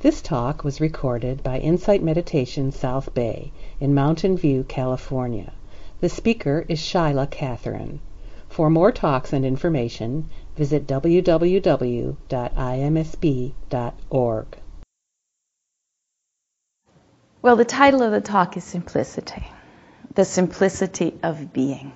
This talk was recorded by Insight Meditation South Bay in Mountain View, California. The speaker is Shaila Catherine. For more talks and information, visit www.imsb.org. Well, the title of the talk is Simplicity the simplicity of being.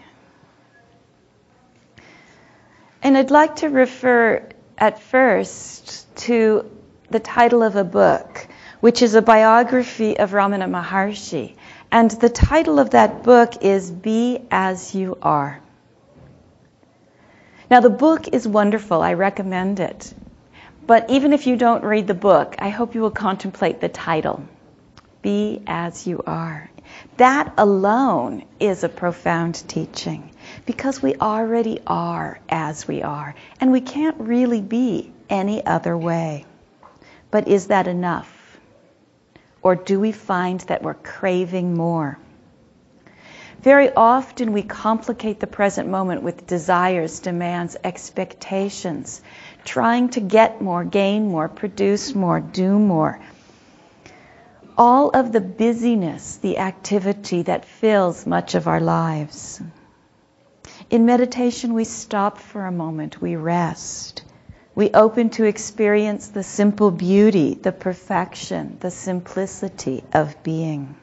And I'd like to refer at first to the title of a book, which is a biography of Ramana Maharshi. And the title of that book is Be As You Are. Now, the book is wonderful. I recommend it. But even if you don't read the book, I hope you will contemplate the title Be As You Are. That alone is a profound teaching because we already are as we are, and we can't really be any other way. But is that enough? Or do we find that we're craving more? Very often we complicate the present moment with desires, demands, expectations, trying to get more, gain more, produce more, do more. All of the busyness, the activity that fills much of our lives. In meditation, we stop for a moment, we rest. We open to experience the simple beauty, the perfection, the simplicity of being.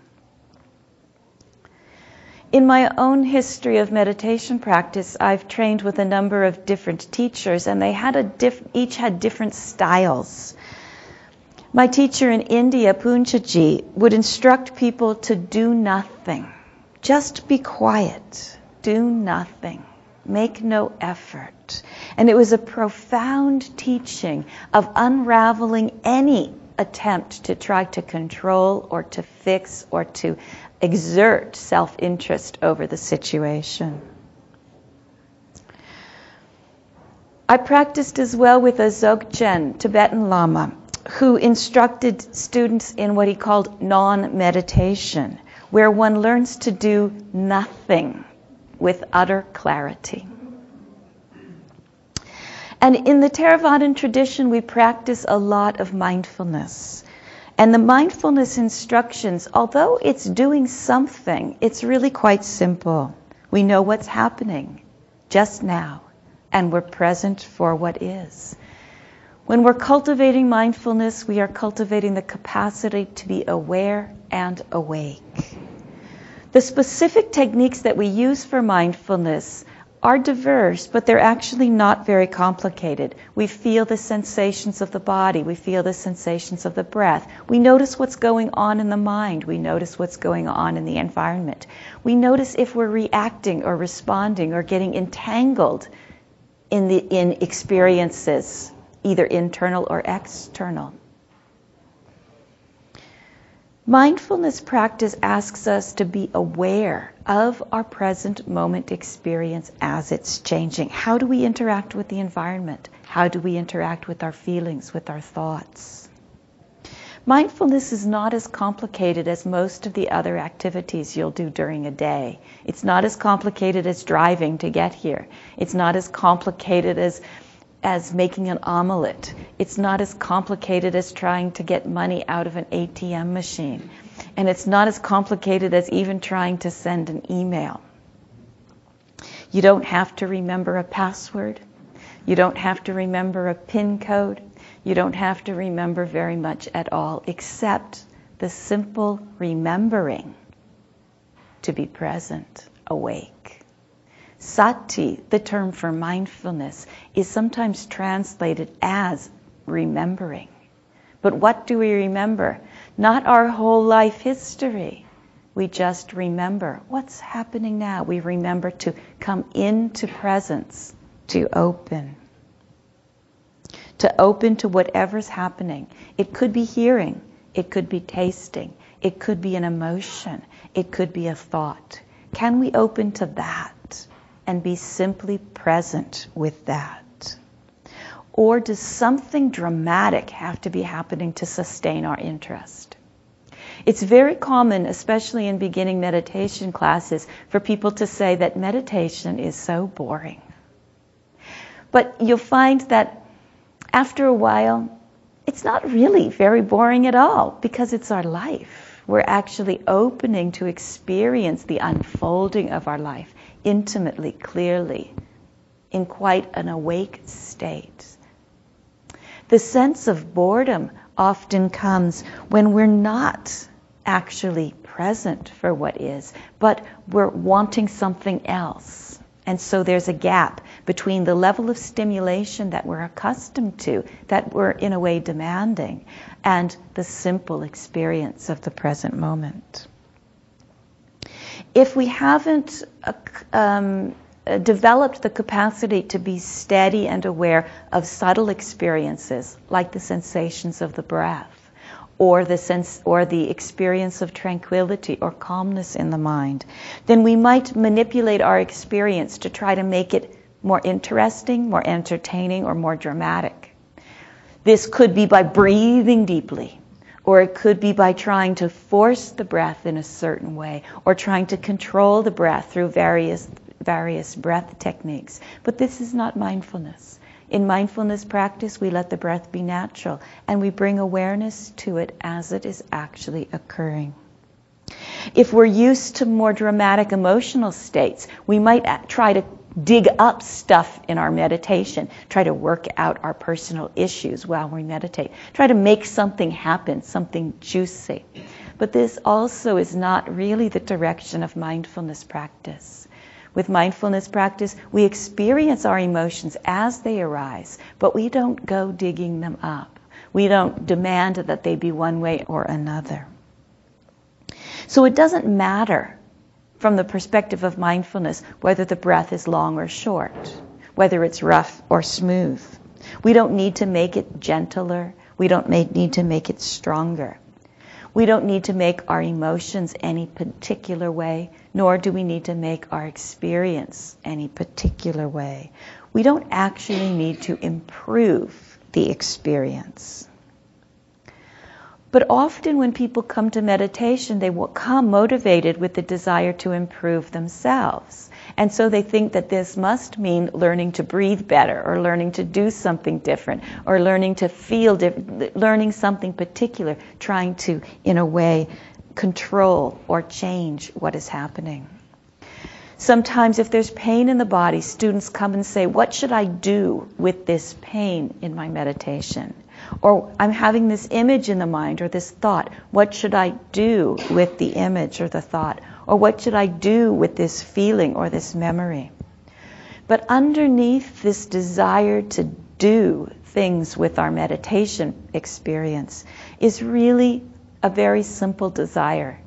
In my own history of meditation practice, I've trained with a number of different teachers, and they had a diff- each had different styles. My teacher in India, Poonjaji, would instruct people to do nothing. Just be quiet. Do nothing. Make no effort. And it was a profound teaching of unraveling any attempt to try to control or to fix or to exert self interest over the situation. I practiced as well with a Dzogchen Tibetan Lama who instructed students in what he called non meditation, where one learns to do nothing with utter clarity. And in the Theravadan tradition, we practice a lot of mindfulness. And the mindfulness instructions, although it's doing something, it's really quite simple. We know what's happening just now, and we're present for what is. When we're cultivating mindfulness, we are cultivating the capacity to be aware and awake. The specific techniques that we use for mindfulness are diverse, but they're actually not very complicated. We feel the sensations of the body, we feel the sensations of the breath. We notice what's going on in the mind, we notice what's going on in the environment. We notice if we're reacting or responding or getting entangled in the in experiences, either internal or external. Mindfulness practice asks us to be aware of our present moment experience as it's changing. How do we interact with the environment? How do we interact with our feelings, with our thoughts? Mindfulness is not as complicated as most of the other activities you'll do during a day. It's not as complicated as driving to get here. It's not as complicated as as making an omelet. It's not as complicated as trying to get money out of an ATM machine. And it's not as complicated as even trying to send an email. You don't have to remember a password. You don't have to remember a PIN code. You don't have to remember very much at all, except the simple remembering to be present, awake. Sati, the term for mindfulness, is sometimes translated as remembering. But what do we remember? Not our whole life history. We just remember what's happening now. We remember to come into presence, to open. To open to whatever's happening. It could be hearing, it could be tasting, it could be an emotion, it could be a thought. Can we open to that? And be simply present with that? Or does something dramatic have to be happening to sustain our interest? It's very common, especially in beginning meditation classes, for people to say that meditation is so boring. But you'll find that after a while, it's not really very boring at all because it's our life. We're actually opening to experience the unfolding of our life intimately, clearly, in quite an awake state. The sense of boredom often comes when we're not actually present for what is, but we're wanting something else. And so there's a gap between the level of stimulation that we're accustomed to, that we're in a way demanding, and the simple experience of the present moment. If we haven't um, uh, developed the capacity to be steady and aware of subtle experiences, like the sensations of the breath, or the sense or the experience of tranquility or calmness in the mind, then we might manipulate our experience to try to make it more interesting, more entertaining, or more dramatic. This could be by breathing deeply, or it could be by trying to force the breath in a certain way, or trying to control the breath through various various breath techniques. But this is not mindfulness. In mindfulness practice, we let the breath be natural and we bring awareness to it as it is actually occurring. If we're used to more dramatic emotional states, we might try to dig up stuff in our meditation, try to work out our personal issues while we meditate, try to make something happen, something juicy. But this also is not really the direction of mindfulness practice. With mindfulness practice, we experience our emotions as they arise, but we don't go digging them up. We don't demand that they be one way or another. So it doesn't matter from the perspective of mindfulness whether the breath is long or short, whether it's rough or smooth. We don't need to make it gentler. We don't need to make it stronger. We don't need to make our emotions any particular way, nor do we need to make our experience any particular way. We don't actually need to improve the experience. But often when people come to meditation, they will come motivated with the desire to improve themselves. And so they think that this must mean learning to breathe better or learning to do something different or learning to feel different, learning something particular, trying to, in a way, control or change what is happening. Sometimes, if there's pain in the body, students come and say, What should I do with this pain in my meditation? Or I'm having this image in the mind or this thought. What should I do with the image or the thought? Or what should I do with this feeling or this memory? But underneath this desire to do things with our meditation experience is really a very simple desire.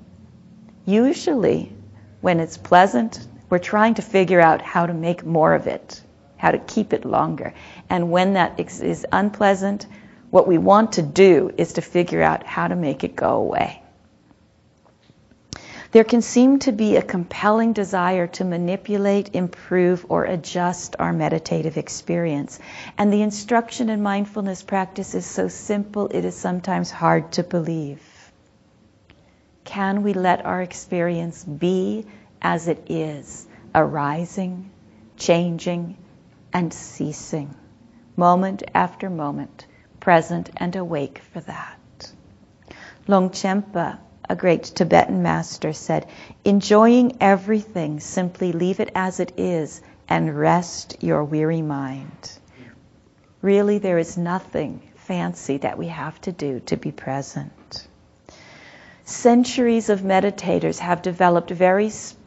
Usually, when it's pleasant, we're trying to figure out how to make more of it, how to keep it longer. And when that is unpleasant, what we want to do is to figure out how to make it go away. There can seem to be a compelling desire to manipulate, improve, or adjust our meditative experience. And the instruction in mindfulness practice is so simple, it is sometimes hard to believe. Can we let our experience be as it is, arising, changing, and ceasing, moment after moment, present and awake for that? Longchenpa a great Tibetan master said, enjoying everything, simply leave it as it is and rest your weary mind. Really, there is nothing fancy that we have to do to be present. Centuries of meditators have developed very specific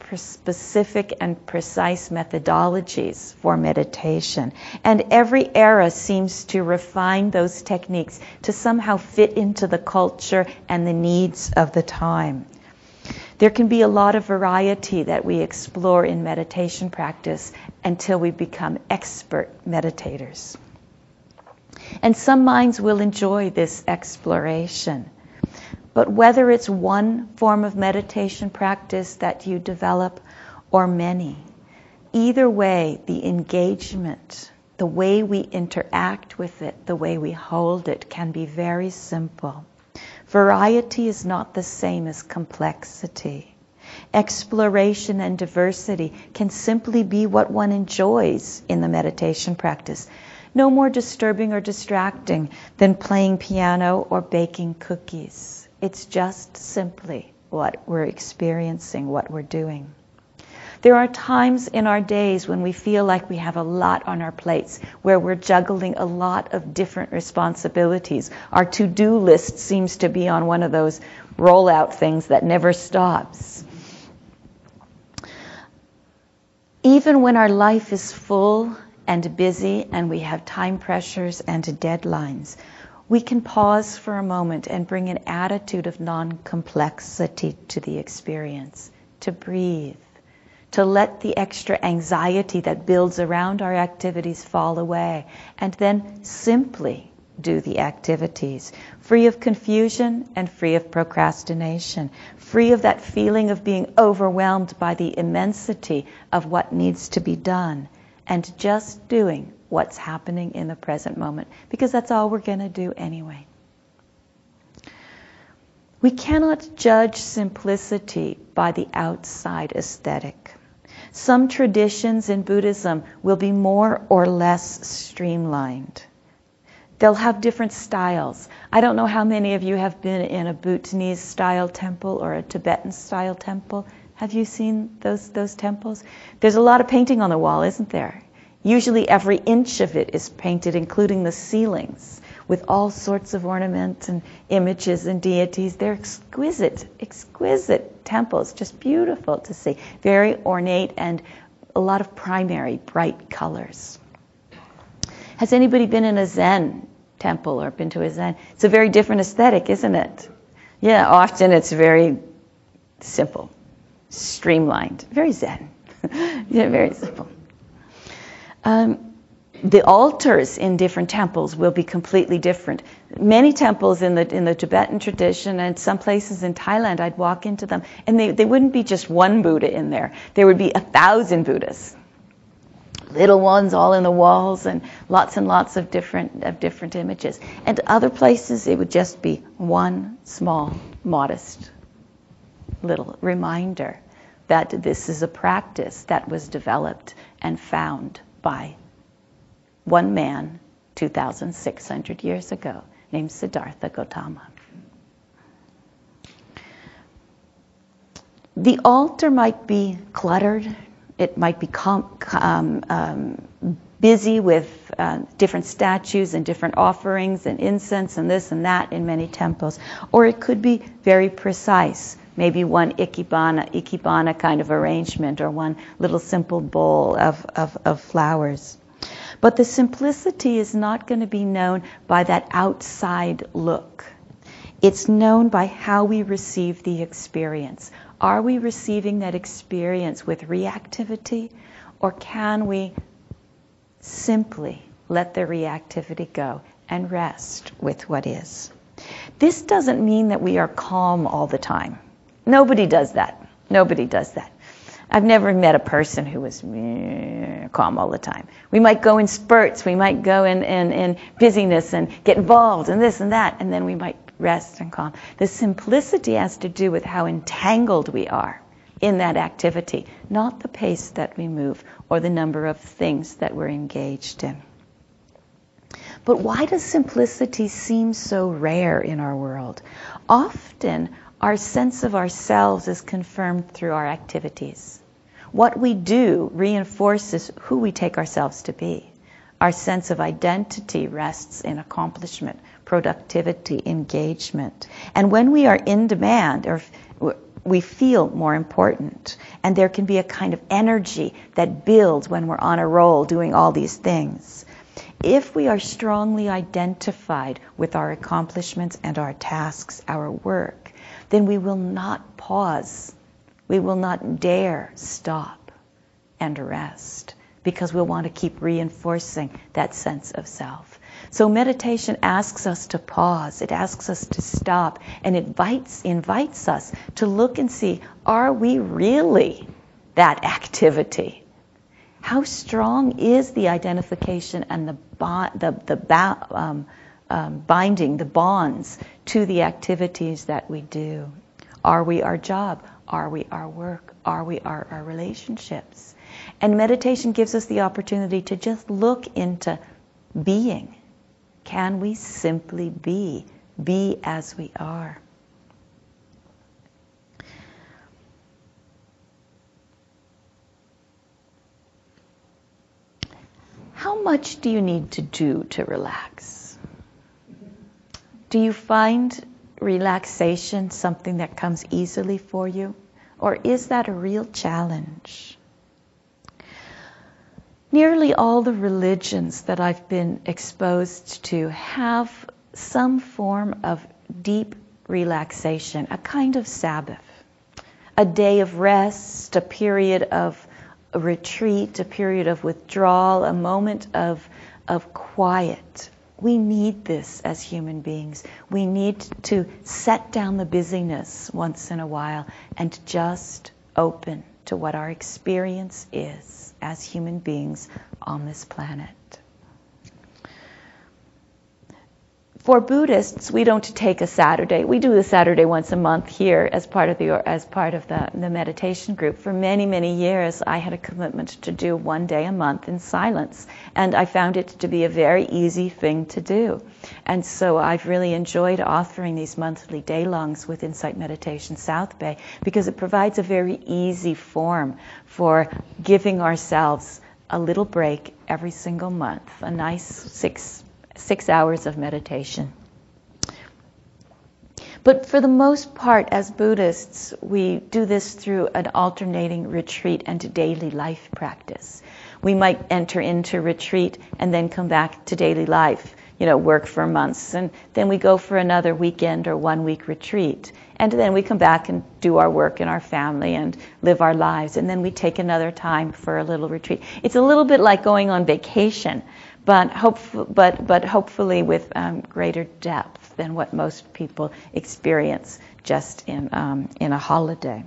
and precise methodologies for meditation. And every era seems to refine those techniques to somehow fit into the culture and the needs of the time. There can be a lot of variety that we explore in meditation practice until we become expert meditators. And some minds will enjoy this exploration. But whether it's one form of meditation practice that you develop or many, either way, the engagement, the way we interact with it, the way we hold it can be very simple. Variety is not the same as complexity. Exploration and diversity can simply be what one enjoys in the meditation practice. no more disturbing or distracting than playing piano or baking cookies. It's just simply what we're experiencing, what we're doing. There are times in our days when we feel like we have a lot on our plates, where we're juggling a lot of different responsibilities. Our to do list seems to be on one of those rollout things that never stops. Even when our life is full and busy and we have time pressures and deadlines, we can pause for a moment and bring an attitude of non complexity to the experience, to breathe to let the extra anxiety that builds around our activities fall away, and then simply do the activities, free of confusion and free of procrastination, free of that feeling of being overwhelmed by the immensity of what needs to be done, and just doing what's happening in the present moment, because that's all we're going to do anyway. We cannot judge simplicity by the outside aesthetic. Some traditions in Buddhism will be more or less streamlined. They'll have different styles. I don't know how many of you have been in a Bhutanese style temple or a Tibetan style temple. Have you seen those, those temples? There's a lot of painting on the wall, isn't there? Usually every inch of it is painted, including the ceilings, with all sorts of ornaments and images and deities. They're exquisite, exquisite temples, just beautiful to see. Very ornate and a lot of primary bright colors. Has anybody been in a Zen temple or been to a Zen? It's a very different aesthetic, isn't it? Yeah, often it's very simple, streamlined, very Zen. yeah, very simple. Um, the altars in different temples will be completely different. Many temples in the in the Tibetan tradition and some places in Thailand, I'd walk into them, and they, they wouldn't be just one Buddha in there. There would be a thousand Buddhas, little ones all in the walls, and lots and lots of different of different images. And other places, it would just be one small, modest, little reminder that this is a practice that was developed and found by one man 2,600 years ago named Siddhartha Gautama. The altar might be cluttered, it might be com- um, um, busy with uh, different statues and different offerings and incense and this and that in many temples, or it could be very precise. Maybe one ikebana kind of arrangement, or one little simple bowl of, of, of flowers. But the simplicity is not going to be known by that outside look. It's known by how we receive the experience. Are we receiving that experience with reactivity, or can we simply let the reactivity go and rest with what is? This doesn't mean that we are calm all the time. Nobody does that. Nobody does that. I've never met a person who was calm all the time. We might go in spurts, we might go in, in, in busyness and get involved and this and that, and then we might rest and calm. The simplicity has to do with how entangled we are in that activity, not the pace that we move or the number of things that we're engaged in. But why does simplicity seem so rare in our world? Often our sense of ourselves is confirmed through our activities. What we do reinforces who we take ourselves to be. Our sense of identity rests in accomplishment, productivity, engagement. And when we are in demand, or we feel more important. And there can be a kind of energy that builds when we're on a roll doing all these things. If we are strongly identified with our accomplishments and our tasks, our work, then we will not pause. We will not dare stop and rest because we'll want to keep reinforcing that sense of self. So meditation asks us to pause, it asks us to stop, and it invites, invites us to look and see are we really that activity? How strong is the identification and the, the, the um, um, binding, the bonds to the activities that we do. Are we our job? Are we our work? Are we our, our relationships? And meditation gives us the opportunity to just look into being? Can we simply be? Be as we are. How much do you need to do to relax? Do you find relaxation something that comes easily for you? Or is that a real challenge? Nearly all the religions that I've been exposed to have some form of deep relaxation, a kind of Sabbath, a day of rest, a period of retreat, a period of withdrawal, a moment of, of quiet. We need this as human beings. We need to set down the busyness once in a while and just open to what our experience is as human beings on this planet. For Buddhists, we don't take a Saturday. We do the Saturday once a month here as part of the as part of the, the meditation group. For many many years, I had a commitment to do one day a month in silence, and I found it to be a very easy thing to do. And so I've really enjoyed offering these monthly day longs with Insight Meditation South Bay because it provides a very easy form for giving ourselves a little break every single month, a nice six six hours of meditation. But for the most part, as Buddhists, we do this through an alternating retreat and to daily life practice. We might enter into retreat and then come back to daily life, you know, work for months, and then we go for another weekend or one week retreat. And then we come back and do our work in our family and live our lives. And then we take another time for a little retreat. It's a little bit like going on vacation, but, hope, but, but hopefully with um, greater depth than what most people experience just in, um, in a holiday.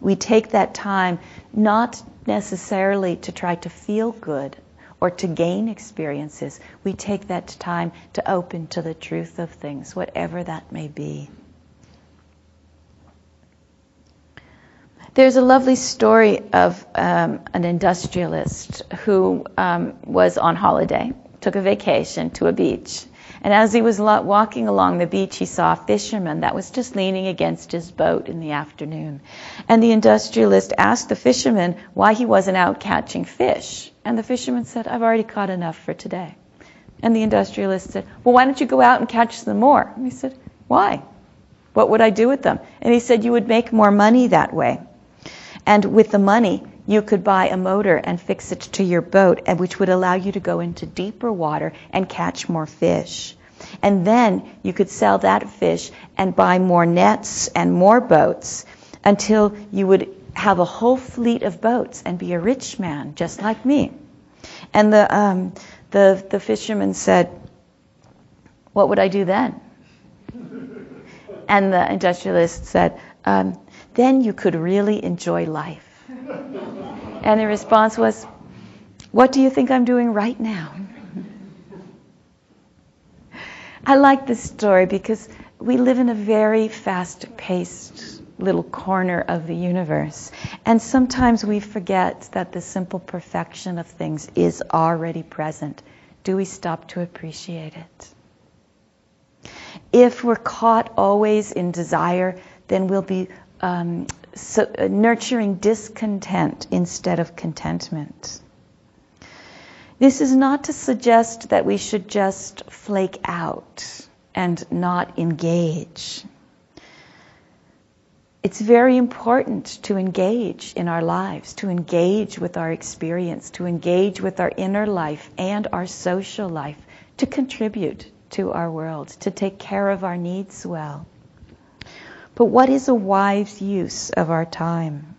We take that time not necessarily to try to feel good or to gain experiences. We take that time to open to the truth of things, whatever that may be. There's a lovely story of um, an industrialist who um, was on holiday, took a vacation to a beach. And as he was walking along the beach, he saw a fisherman that was just leaning against his boat in the afternoon. And the industrialist asked the fisherman why he wasn't out catching fish. And the fisherman said, I've already caught enough for today. And the industrialist said, Well, why don't you go out and catch some more? And he said, Why? What would I do with them? And he said, You would make more money that way. And with the money, you could buy a motor and fix it to your boat, which would allow you to go into deeper water and catch more fish. And then you could sell that fish and buy more nets and more boats until you would have a whole fleet of boats and be a rich man, just like me. And the, um, the, the fisherman said, What would I do then? And the industrialist said, um, then you could really enjoy life. And the response was, What do you think I'm doing right now? I like this story because we live in a very fast paced little corner of the universe. And sometimes we forget that the simple perfection of things is already present. Do we stop to appreciate it? If we're caught always in desire, then we'll be um, so, uh, nurturing discontent instead of contentment. This is not to suggest that we should just flake out and not engage. It's very important to engage in our lives, to engage with our experience, to engage with our inner life and our social life, to contribute to our world, to take care of our needs well. But what is a wise use of our time?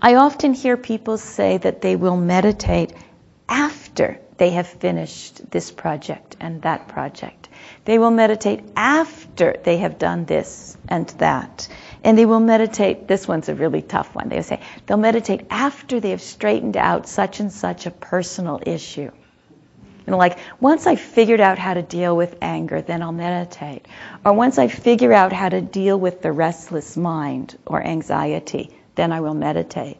I often hear people say that they will meditate after they have finished this project and that project. They will meditate after they have done this and that. And they will meditate, this one's a really tough one. They'll say, they'll meditate after they have straightened out such and such a personal issue. Know, like once I figured out how to deal with anger, then I'll meditate. Or once I figure out how to deal with the restless mind or anxiety, then I will meditate.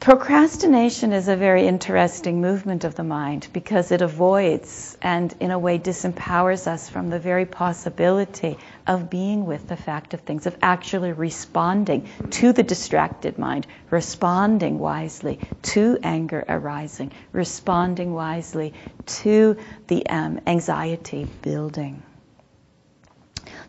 Procrastination is a very interesting movement of the mind because it avoids and, in a way, disempowers us from the very possibility of being with the fact of things, of actually responding to the distracted mind, responding wisely to anger arising, responding wisely to the um, anxiety building.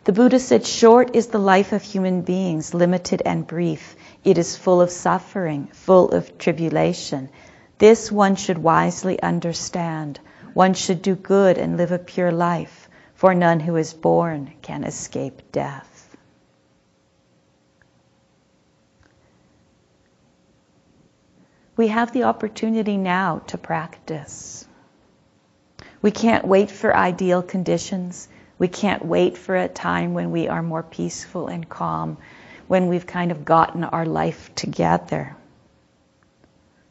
The Buddha said, Short is the life of human beings, limited and brief. It is full of suffering, full of tribulation. This one should wisely understand. One should do good and live a pure life, for none who is born can escape death. We have the opportunity now to practice. We can't wait for ideal conditions. We can't wait for a time when we are more peaceful and calm when we've kind of gotten our life together.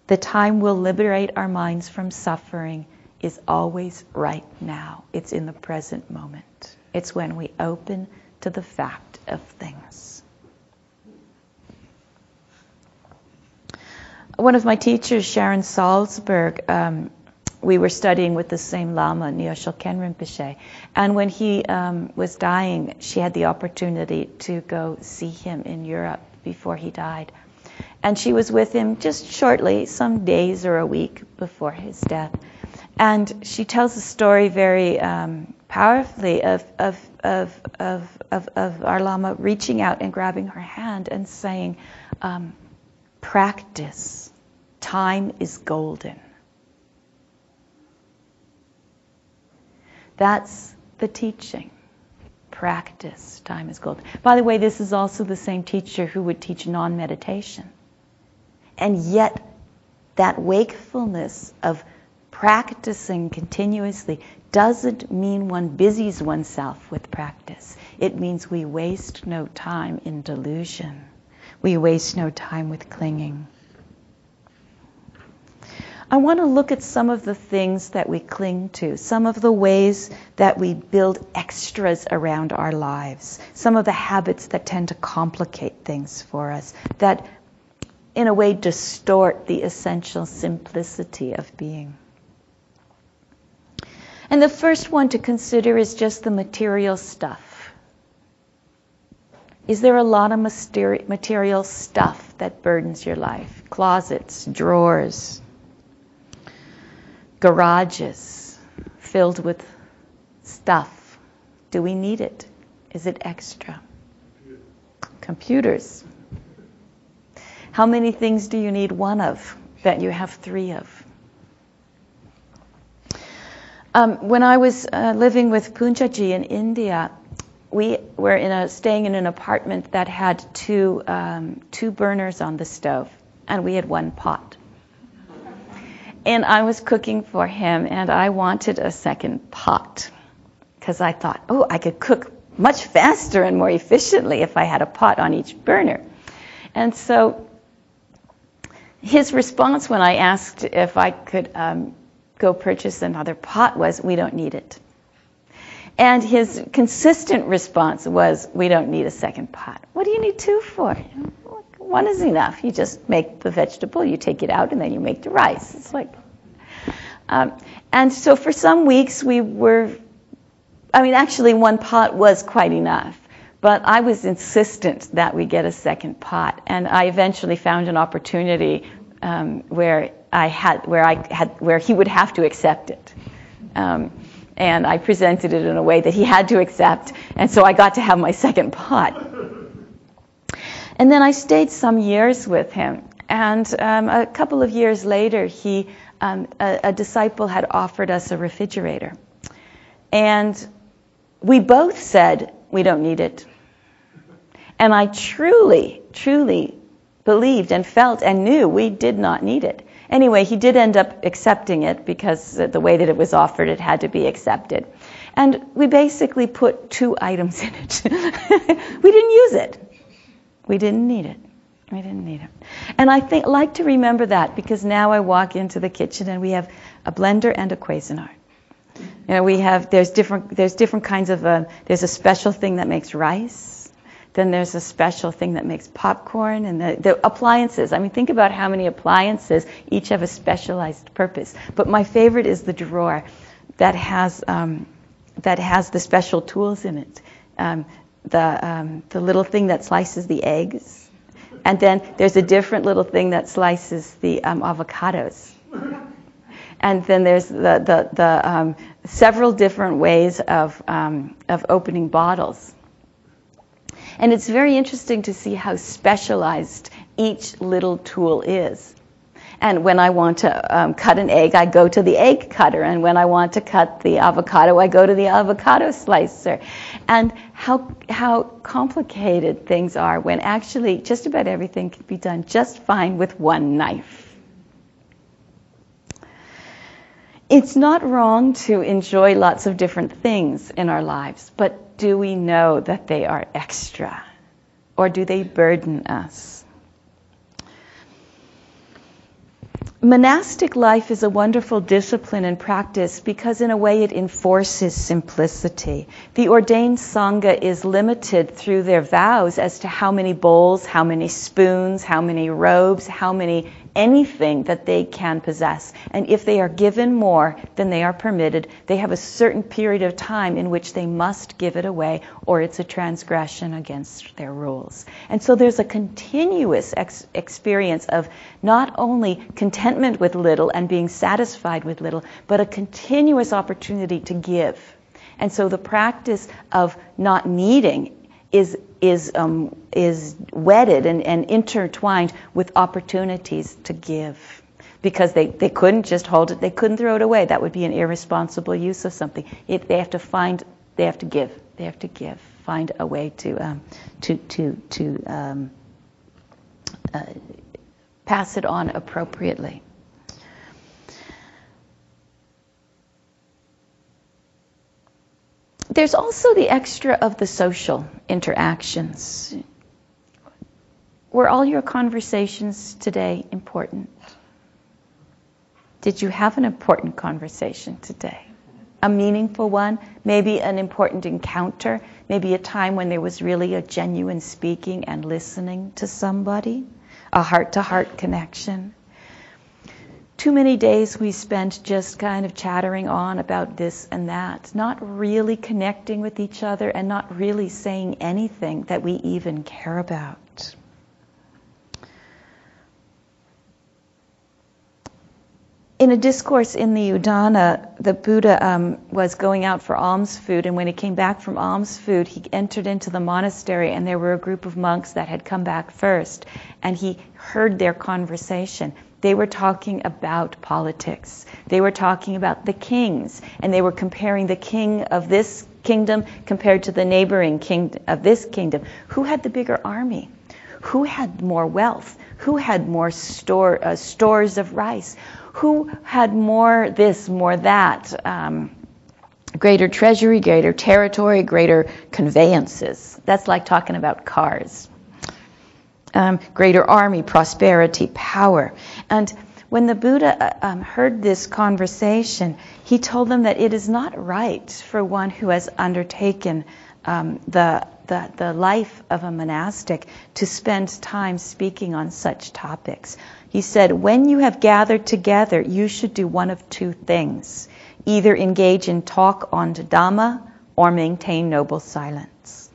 The time we'll liberate our minds from suffering is always right now. It's in the present moment. It's when we open to the fact of things. One of my teachers, Sharon Salzberg, um, we were studying with the same Lama, Nyoshul Khen Rinpoche. And when he um, was dying, she had the opportunity to go see him in Europe before he died. And she was with him just shortly, some days or a week before his death. And she tells a story very um, powerfully of, of, of, of, of, of our Lama reaching out and grabbing her hand and saying, um, Practice. Time is golden. That's the teaching. Practice. Time is gold. By the way, this is also the same teacher who would teach non meditation. And yet, that wakefulness of practicing continuously doesn't mean one busies oneself with practice. It means we waste no time in delusion. We waste no time with clinging. I want to look at some of the things that we cling to, some of the ways that we build extras around our lives, some of the habits that tend to complicate things for us, that in a way distort the essential simplicity of being. And the first one to consider is just the material stuff. Is there a lot of material stuff that burdens your life? Closets, drawers, garages filled with stuff. Do we need it? Is it extra? Computers. How many things do you need one of that you have three of? Um, when I was uh, living with Poonjaji in India, we were in a, staying in an apartment that had two, um, two burners on the stove, and we had one pot. And I was cooking for him, and I wanted a second pot because I thought, oh, I could cook much faster and more efficiently if I had a pot on each burner. And so his response when I asked if I could um, go purchase another pot was, we don't need it. And his consistent response was, we don't need a second pot. What do you need two for? One is enough. You just make the vegetable, you take it out, and then you make the rice. It's like, um, and so for some weeks we were, I mean, actually one pot was quite enough. But I was insistent that we get a second pot, and I eventually found an opportunity um, where I had, where I had, where he would have to accept it. Um, and I presented it in a way that he had to accept, and so I got to have my second pot. And then I stayed some years with him. And um, a couple of years later, he, um, a, a disciple had offered us a refrigerator. And we both said, we don't need it. And I truly, truly believed and felt and knew we did not need it. Anyway, he did end up accepting it because the way that it was offered, it had to be accepted. And we basically put two items in it. we didn't use it. We didn't need it. We didn't need it. And I think like to remember that because now I walk into the kitchen and we have a blender and a Cuisinart. You know, we have there's different there's different kinds of uh, there's a special thing that makes rice. Then there's a special thing that makes popcorn and the, the appliances. I mean, think about how many appliances each have a specialized purpose. But my favorite is the drawer that has um, that has the special tools in it. Um, the um, the little thing that slices the eggs, and then there's a different little thing that slices the um, avocados. And then there's the, the, the um, several different ways of, um, of opening bottles. And it's very interesting to see how specialized each little tool is. And when I want to um, cut an egg, I go to the egg cutter. And when I want to cut the avocado, I go to the avocado slicer. And how, how complicated things are when actually just about everything can be done just fine with one knife. It's not wrong to enjoy lots of different things in our lives, but do we know that they are extra? Or do they burden us? Monastic life is a wonderful discipline and practice because, in a way, it enforces simplicity. The ordained Sangha is limited through their vows as to how many bowls, how many spoons, how many robes, how many anything that they can possess. And if they are given more than they are permitted, they have a certain period of time in which they must give it away, or it's a transgression against their rules. And so there's a continuous ex- experience of not only contentment with little and being satisfied with little, but a continuous opportunity to give. And so the practice of not needing is is um, is wedded and, and intertwined with opportunities to give. Because they, they couldn't just hold it they couldn't throw it away. That would be an irresponsible use of something. If they have to find they have to give. They have to give find a way to um, to to to um, uh, pass it on appropriately There's also the extra of the social interactions. Were all your conversations today important? Did you have an important conversation today? A meaningful one? Maybe an important encounter? Maybe a time when there was really a genuine speaking and listening to somebody? A heart to heart connection? Too many days we spent just kind of chattering on about this and that, not really connecting with each other and not really saying anything that we even care about. In a discourse in the Udana, the Buddha um, was going out for alms food, and when he came back from alms food, he entered into the monastery, and there were a group of monks that had come back first, and he heard their conversation. They were talking about politics. They were talking about the kings, and they were comparing the king of this kingdom compared to the neighboring king of this kingdom. Who had the bigger army? Who had more wealth? Who had more store, uh, stores of rice? Who had more this, more that? Um, greater treasury, greater territory, greater conveyances. That's like talking about cars um, greater army, prosperity, power. And when the Buddha uh, um, heard this conversation, he told them that it is not right for one who has undertaken um, the, the, the life of a monastic to spend time speaking on such topics. He said, When you have gathered together, you should do one of two things either engage in talk on Dhamma or maintain noble silence.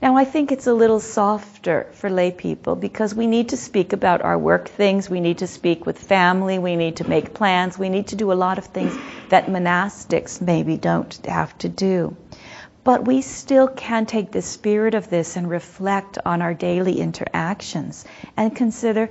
Now, I think it's a little softer for lay people because we need to speak about our work things, we need to speak with family, we need to make plans, we need to do a lot of things that monastics maybe don't have to do. But we still can take the spirit of this and reflect on our daily interactions and consider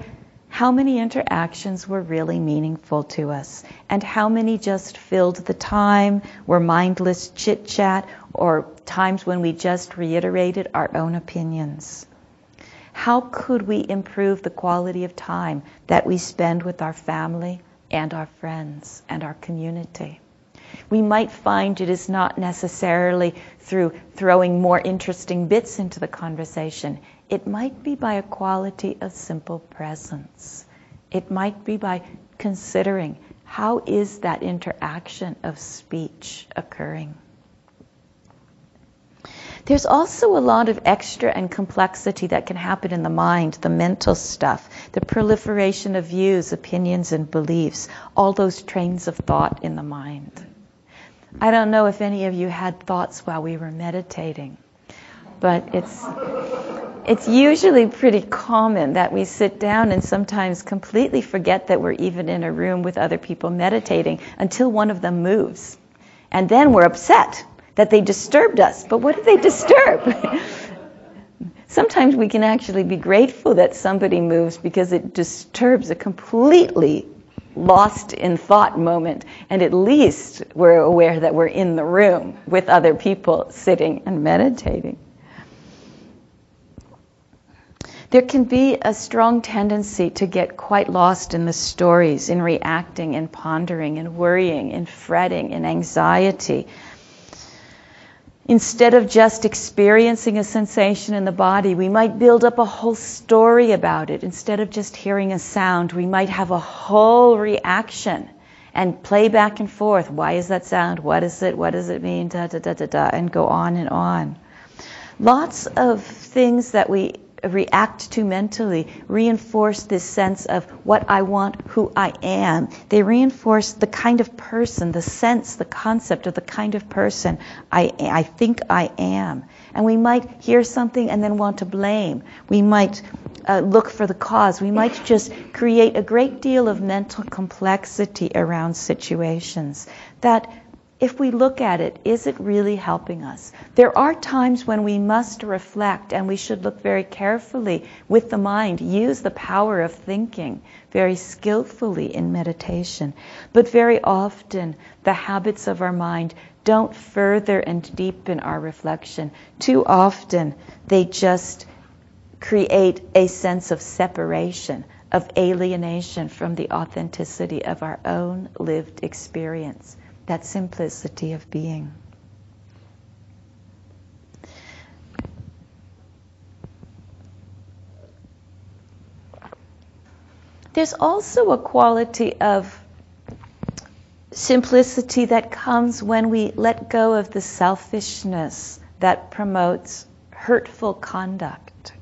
how many interactions were really meaningful to us and how many just filled the time, were mindless chit chat, or times when we just reiterated our own opinions. How could we improve the quality of time that we spend with our family and our friends and our community? We might find it is not necessarily through throwing more interesting bits into the conversation. It might be by a quality of simple presence. It might be by considering how is that interaction of speech occurring? There's also a lot of extra and complexity that can happen in the mind, the mental stuff, the proliferation of views, opinions, and beliefs, all those trains of thought in the mind. I don't know if any of you had thoughts while we were meditating, but it's it's usually pretty common that we sit down and sometimes completely forget that we're even in a room with other people meditating until one of them moves. And then we're upset that they disturbed us. But what did they disturb? Sometimes we can actually be grateful that somebody moves because it disturbs a completely lost in thought moment. And at least we're aware that we're in the room with other people sitting and meditating. There can be a strong tendency to get quite lost in the stories, in reacting and pondering and worrying and fretting and anxiety. Instead of just experiencing a sensation in the body, we might build up a whole story about it. Instead of just hearing a sound, we might have a whole reaction and play back and forth. Why is that sound? What is it? What does it mean? Da da da da da, and go on and on. Lots of things that we react to mentally reinforce this sense of what I want, who I am. They reinforce the kind of person, the sense, the concept of the kind of person I, I think I am. And we might hear something and then want to blame. We might uh, look for the cause. We might just create a great deal of mental complexity around situations that if we look at it, is it really helping us? There are times when we must reflect and we should look very carefully with the mind, use the power of thinking very skillfully in meditation. But very often, the habits of our mind don't further and deepen our reflection. Too often, they just create a sense of separation, of alienation from the authenticity of our own lived experience that simplicity of being. There's also a quality of simplicity that comes when we let go of the selfishness that promotes hurtful conduct.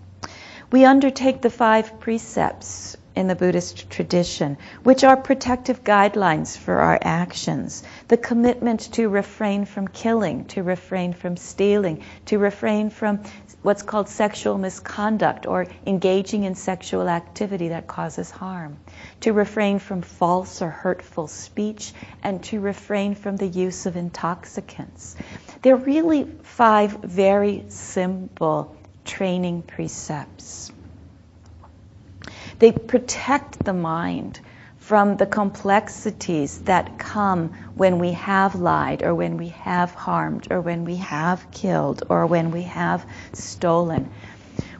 We undertake the five precepts in the Buddhist tradition, which are protective guidelines for our actions. The commitment to refrain from killing, to refrain from stealing, to refrain from what's called sexual misconduct or engaging in sexual activity that causes harm, to refrain from false or hurtful speech, and to refrain from the use of intoxicants. They're really five very simple training precepts. They protect the mind from the complexities that come when we have lied or when we have harmed or when we have killed or when we have stolen.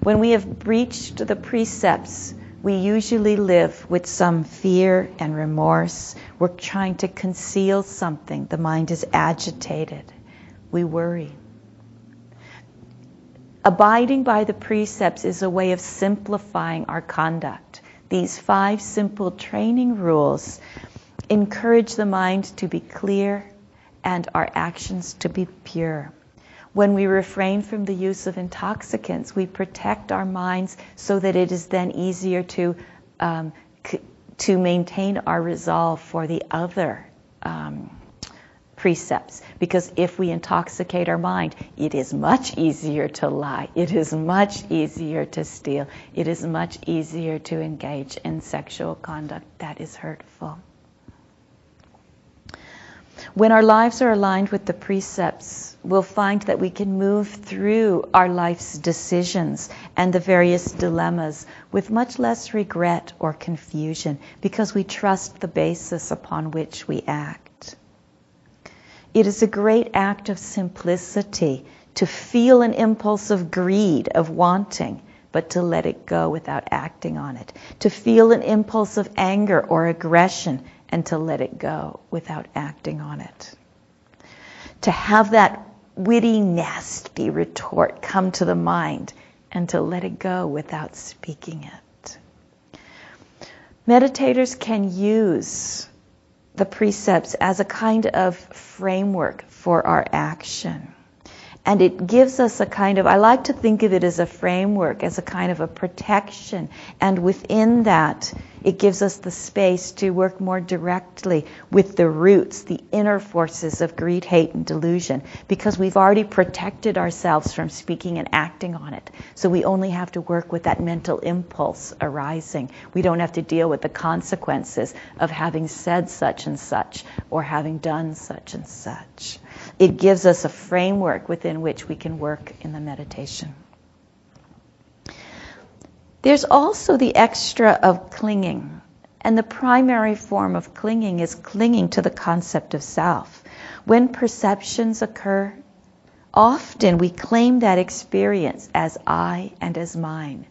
When we have breached the precepts, we usually live with some fear and remorse. We're trying to conceal something. The mind is agitated. We worry. Abiding by the precepts is a way of simplifying our conduct. These five simple training rules encourage the mind to be clear and our actions to be pure. When we refrain from the use of intoxicants, we protect our minds so that it is then easier to um, to maintain our resolve for the other um, precepts. Because if we intoxicate our mind, it is much easier to lie. It is much easier to steal. It is much easier to engage in sexual conduct that is hurtful. When our lives are aligned with the precepts, we'll find that we can move through our life's decisions and the various dilemmas with much less regret or confusion because we trust the basis upon which we act. It is a great act of simplicity to feel an impulse of greed, of wanting, but to let it go without acting on it. To feel an impulse of anger or aggression and to let it go without acting on it. To have that witty, nasty retort come to the mind and to let it go without speaking it. Meditators can use the precepts as a kind of framework for our action. And it gives us a kind of, I like to think of it as a framework, as a kind of a protection. And within that, it gives us the space to work more directly with the roots, the inner forces of greed, hate, and delusion, because we've already protected ourselves from speaking and acting on it. So we only have to work with that mental impulse arising. We don't have to deal with the consequences of having said such and such or having done such and such it gives us a framework within which we can work in the meditation. There's also the extra of clinging. And the primary form of clinging is clinging to the concept of self. When perceptions occur, often we claim that experience as I and as mine.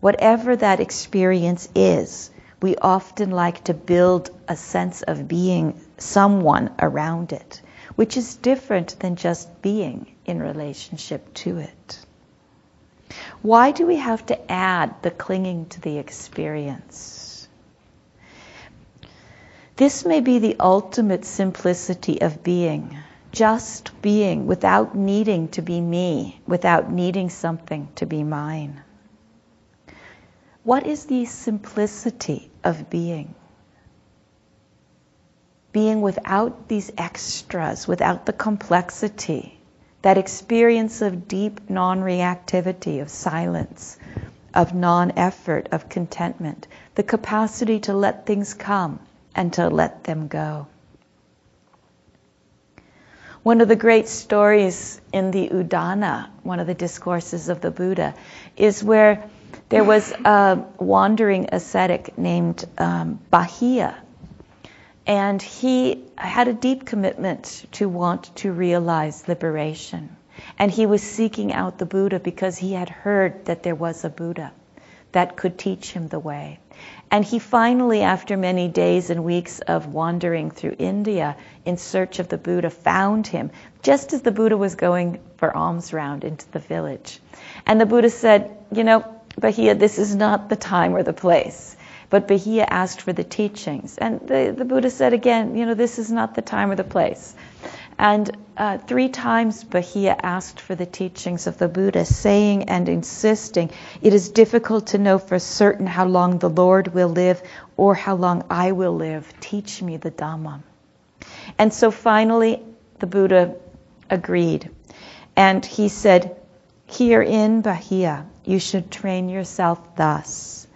Whatever that experience is, we often like to build a sense of being someone around it which is different than just being in relationship to it. Why do we have to add the clinging to the experience? This may be the ultimate simplicity of being, just being without needing to be me, without needing something to be mine. What is the simplicity of being? being without these extras, without the complexity, that experience of deep non reactivity, of silence, of non effort, of contentment, the capacity to let things come and to let them go. One of the great stories in the Udana, one of the discourses of the Buddha, is where there was a wandering ascetic named um, Bahiya and he had a deep commitment to want to realize liberation. And he was seeking out the Buddha because he had heard that there was a Buddha that could teach him the way. And he finally, after many days and weeks of wandering through India in search of the Buddha, found him just as the Buddha was going for alms round into the village. And the Buddha said, You know, Bahiya, this is not the time or the place. But Bahiya asked for the teachings. And the, the Buddha said again, you know, this is not the time or the place. And uh, three times Bahiya asked for the teachings of the Buddha, saying and insisting, It is difficult to know for certain how long the Lord will live or how long I will live. Teach me the Dhamma. And so finally, the Buddha agreed. And he said, Here in Bahiya, you should train yourself thus.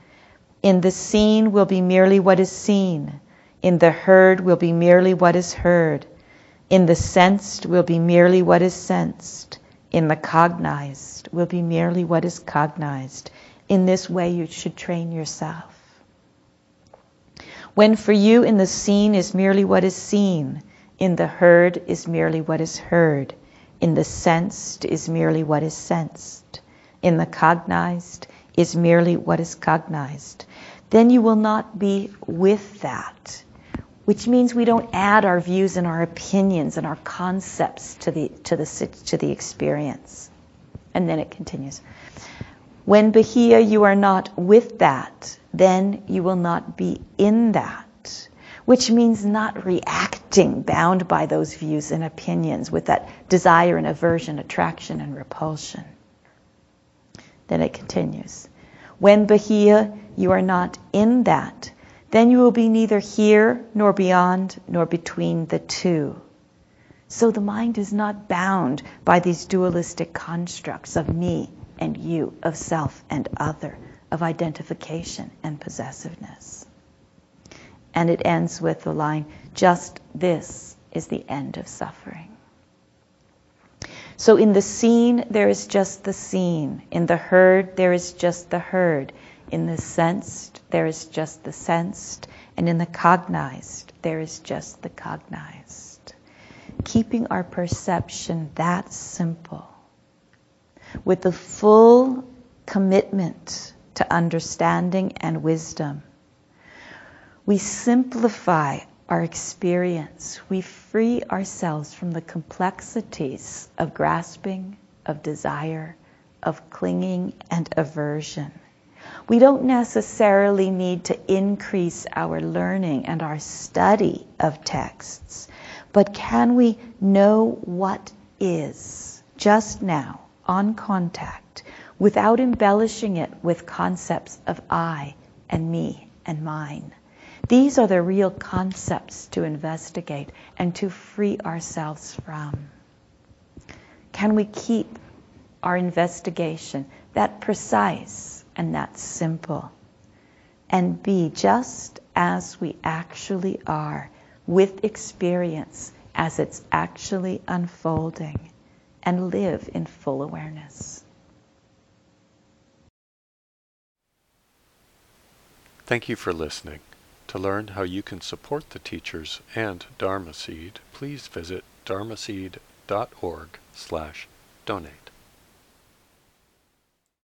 In the seen will be merely what is seen. In the heard will be merely what is heard. In the sensed will be merely what is sensed. In the cognized will be merely what is cognized. In this way, you should train yourself. When for you in the seen is merely what is seen, in the heard is merely what is heard, in the sensed is merely what is sensed, in the cognized is merely what is cognized, then you will not be with that. Which means we don't add our views and our opinions and our concepts to the, to the, to the experience. And then it continues. When Bahiya you are not with that, then you will not be in that. Which means not reacting, bound by those views and opinions with that desire and aversion, attraction and repulsion. Then it continues. When Bahiya, you are not in that, then you will be neither here nor beyond nor between the two. So the mind is not bound by these dualistic constructs of me and you, of self and other, of identification and possessiveness. And it ends with the line just this is the end of suffering. So in the seen, there is just the seen. In the heard, there is just the heard. In the sensed, there is just the sensed. And in the cognized, there is just the cognized. Keeping our perception that simple, with the full commitment to understanding and wisdom, we simplify our experience, we free ourselves from the complexities of grasping, of desire, of clinging, and aversion. We don't necessarily need to increase our learning and our study of texts, but can we know what is? just now, on contact, without embellishing it with concepts of I and me and mine. These are the real concepts to investigate and to free ourselves from. Can we keep our investigation that precise and that's simple and be just as we actually are with experience as it's actually unfolding and live in full awareness. Thank you for listening. To learn how you can support the teachers and Dharma Seed, please visit dharmaseed.org slash donate.